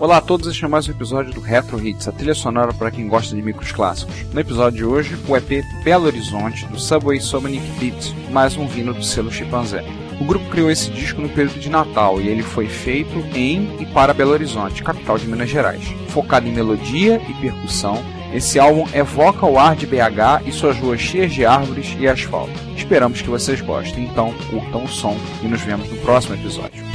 Olá a todos, este é mais um episódio do Retro Hits, a trilha sonora para quem gosta de micros clássicos. No episódio de hoje, o EP Belo Horizonte, do Subway Sonic Beats, mais um vinho do selo Chimpanzé. O grupo criou esse disco no período de Natal e ele foi feito em e para Belo Horizonte, capital de Minas Gerais. Focado em melodia e percussão, esse álbum evoca o ar de BH e suas ruas cheias de árvores e asfalto. Esperamos que vocês gostem, então curtam o som e nos vemos no próximo episódio.